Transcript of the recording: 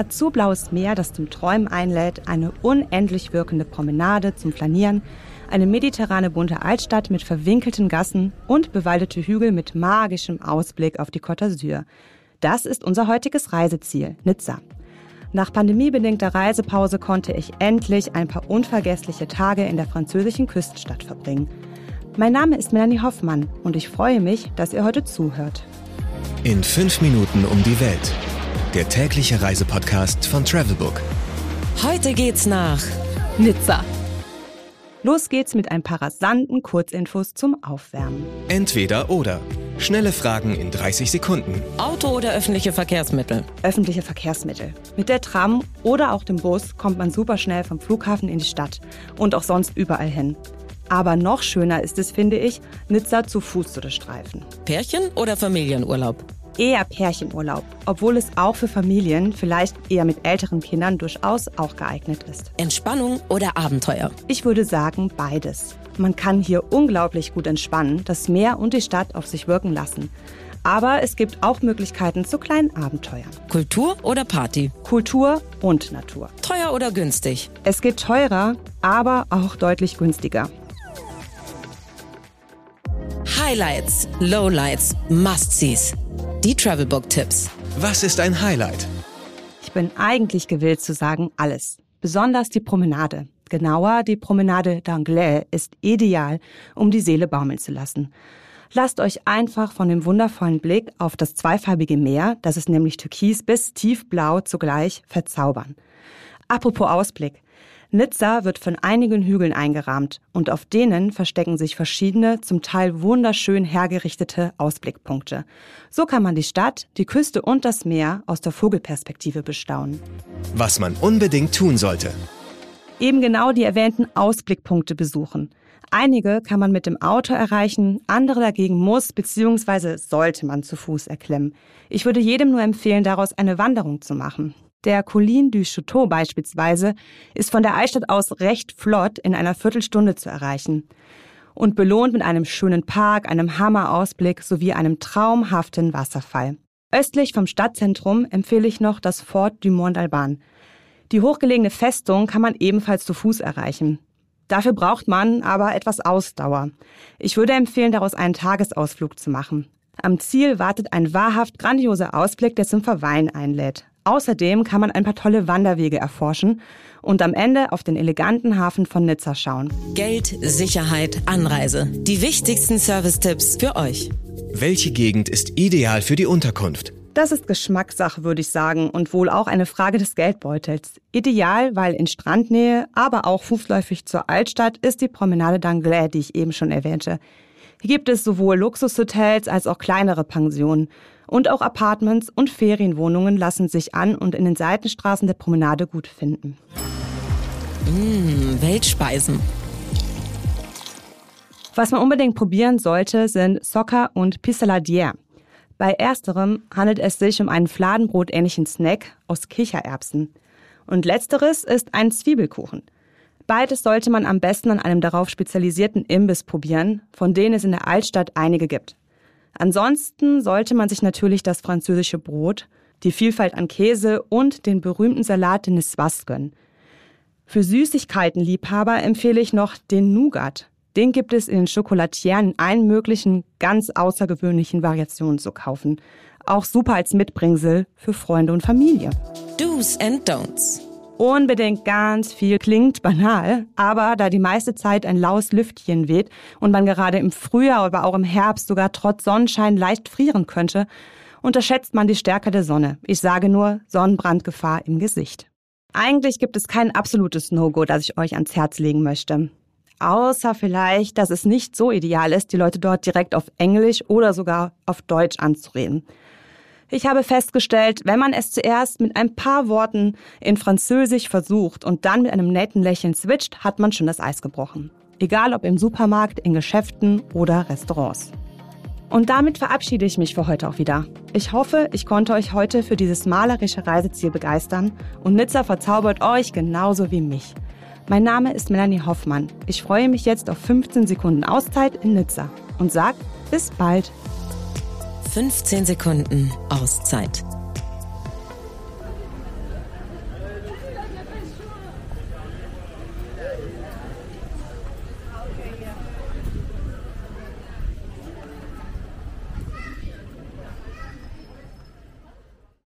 Azurblaues Meer, das zum Träumen einlädt, eine unendlich wirkende Promenade zum Flanieren, eine mediterrane bunte Altstadt mit verwinkelten Gassen und bewaldete Hügel mit magischem Ausblick auf die Côte d'Azur. Das ist unser heutiges Reiseziel, Nizza. Nach pandemiebedingter Reisepause konnte ich endlich ein paar unvergessliche Tage in der französischen Küstenstadt verbringen. Mein Name ist Melanie Hoffmann und ich freue mich, dass ihr heute zuhört. In fünf Minuten um die Welt. Der tägliche Reisepodcast von Travelbook. Heute geht's nach Nizza. Los geht's mit ein paar rasanten Kurzinfos zum Aufwärmen. Entweder oder. Schnelle Fragen in 30 Sekunden. Auto oder öffentliche Verkehrsmittel? Öffentliche Verkehrsmittel. Mit der Tram oder auch dem Bus kommt man super schnell vom Flughafen in die Stadt und auch sonst überall hin. Aber noch schöner ist es, finde ich, Nizza zu Fuß zu durchstreifen. Pärchen oder Familienurlaub? Eher Pärchenurlaub, obwohl es auch für Familien, vielleicht eher mit älteren Kindern, durchaus auch geeignet ist. Entspannung oder Abenteuer? Ich würde sagen beides. Man kann hier unglaublich gut entspannen, das Meer und die Stadt auf sich wirken lassen. Aber es gibt auch Möglichkeiten zu kleinen Abenteuern. Kultur oder Party? Kultur und Natur. Teuer oder günstig? Es geht teurer, aber auch deutlich günstiger. Highlights, Lowlights, Must-Sees. Die Travelbook-Tipps. Was ist ein Highlight? Ich bin eigentlich gewillt zu sagen alles. Besonders die Promenade. Genauer, die Promenade d'Anglais ist ideal, um die Seele baumeln zu lassen. Lasst euch einfach von dem wundervollen Blick auf das zweifarbige Meer, das ist nämlich türkis bis tiefblau zugleich, verzaubern. Apropos Ausblick. Nizza wird von einigen Hügeln eingerahmt und auf denen verstecken sich verschiedene, zum Teil wunderschön hergerichtete Ausblickpunkte. So kann man die Stadt, die Küste und das Meer aus der Vogelperspektive bestaunen. Was man unbedingt tun sollte. Eben genau die erwähnten Ausblickpunkte besuchen. Einige kann man mit dem Auto erreichen, andere dagegen muss bzw. sollte man zu Fuß erklimmen. Ich würde jedem nur empfehlen, daraus eine Wanderung zu machen. Der Colline du Château beispielsweise ist von der Altstadt aus recht flott in einer Viertelstunde zu erreichen und belohnt mit einem schönen Park, einem Hammerausblick sowie einem traumhaften Wasserfall. Östlich vom Stadtzentrum empfehle ich noch das Fort du Mont Alban. Die hochgelegene Festung kann man ebenfalls zu Fuß erreichen. Dafür braucht man aber etwas Ausdauer. Ich würde empfehlen, daraus einen Tagesausflug zu machen. Am Ziel wartet ein wahrhaft grandioser Ausblick, der zum Verweilen einlädt. Außerdem kann man ein paar tolle Wanderwege erforschen und am Ende auf den eleganten Hafen von Nizza schauen. Geld, Sicherheit, Anreise. Die wichtigsten Service-Tipps für euch. Welche Gegend ist ideal für die Unterkunft? Das ist Geschmackssache, würde ich sagen, und wohl auch eine Frage des Geldbeutels. Ideal, weil in Strandnähe, aber auch fußläufig zur Altstadt ist die Promenade d'Anglais, die ich eben schon erwähnte. Hier gibt es sowohl Luxushotels als auch kleinere Pensionen. Und auch Apartments und Ferienwohnungen lassen sich an und in den Seitenstraßen der Promenade gut finden. Mmh, Weltspeisen. Was man unbedingt probieren sollte, sind Soccer und Pissaladière. Bei ersterem handelt es sich um einen Fladenbrot-ähnlichen Snack aus Kichererbsen. Und letzteres ist ein Zwiebelkuchen. Beides sollte man am besten an einem darauf spezialisierten Imbiss probieren, von denen es in der Altstadt einige gibt. Ansonsten sollte man sich natürlich das französische Brot, die Vielfalt an Käse und den berühmten Salat de Niswas gönnen. Für Süßigkeitenliebhaber empfehle ich noch den Nougat. Den gibt es in den Schokolatieren in allen möglichen ganz außergewöhnlichen Variationen zu kaufen. Auch super als Mitbringsel für Freunde und Familie. Do's and Don'ts. Unbedingt ganz viel klingt banal, aber da die meiste Zeit ein laues Lüftchen weht und man gerade im Frühjahr, aber auch im Herbst sogar trotz Sonnenschein leicht frieren könnte, unterschätzt man die Stärke der Sonne. Ich sage nur Sonnenbrandgefahr im Gesicht. Eigentlich gibt es kein absolutes No-Go, das ich euch ans Herz legen möchte. Außer vielleicht, dass es nicht so ideal ist, die Leute dort direkt auf Englisch oder sogar auf Deutsch anzureden. Ich habe festgestellt, wenn man es zuerst mit ein paar Worten in Französisch versucht und dann mit einem netten Lächeln switcht, hat man schon das Eis gebrochen. Egal ob im Supermarkt, in Geschäften oder Restaurants. Und damit verabschiede ich mich für heute auch wieder. Ich hoffe, ich konnte euch heute für dieses malerische Reiseziel begeistern und Nizza verzaubert euch genauso wie mich. Mein Name ist Melanie Hoffmann. Ich freue mich jetzt auf 15 Sekunden Auszeit in Nizza und sag bis bald. 15 Sekunden Auszeit.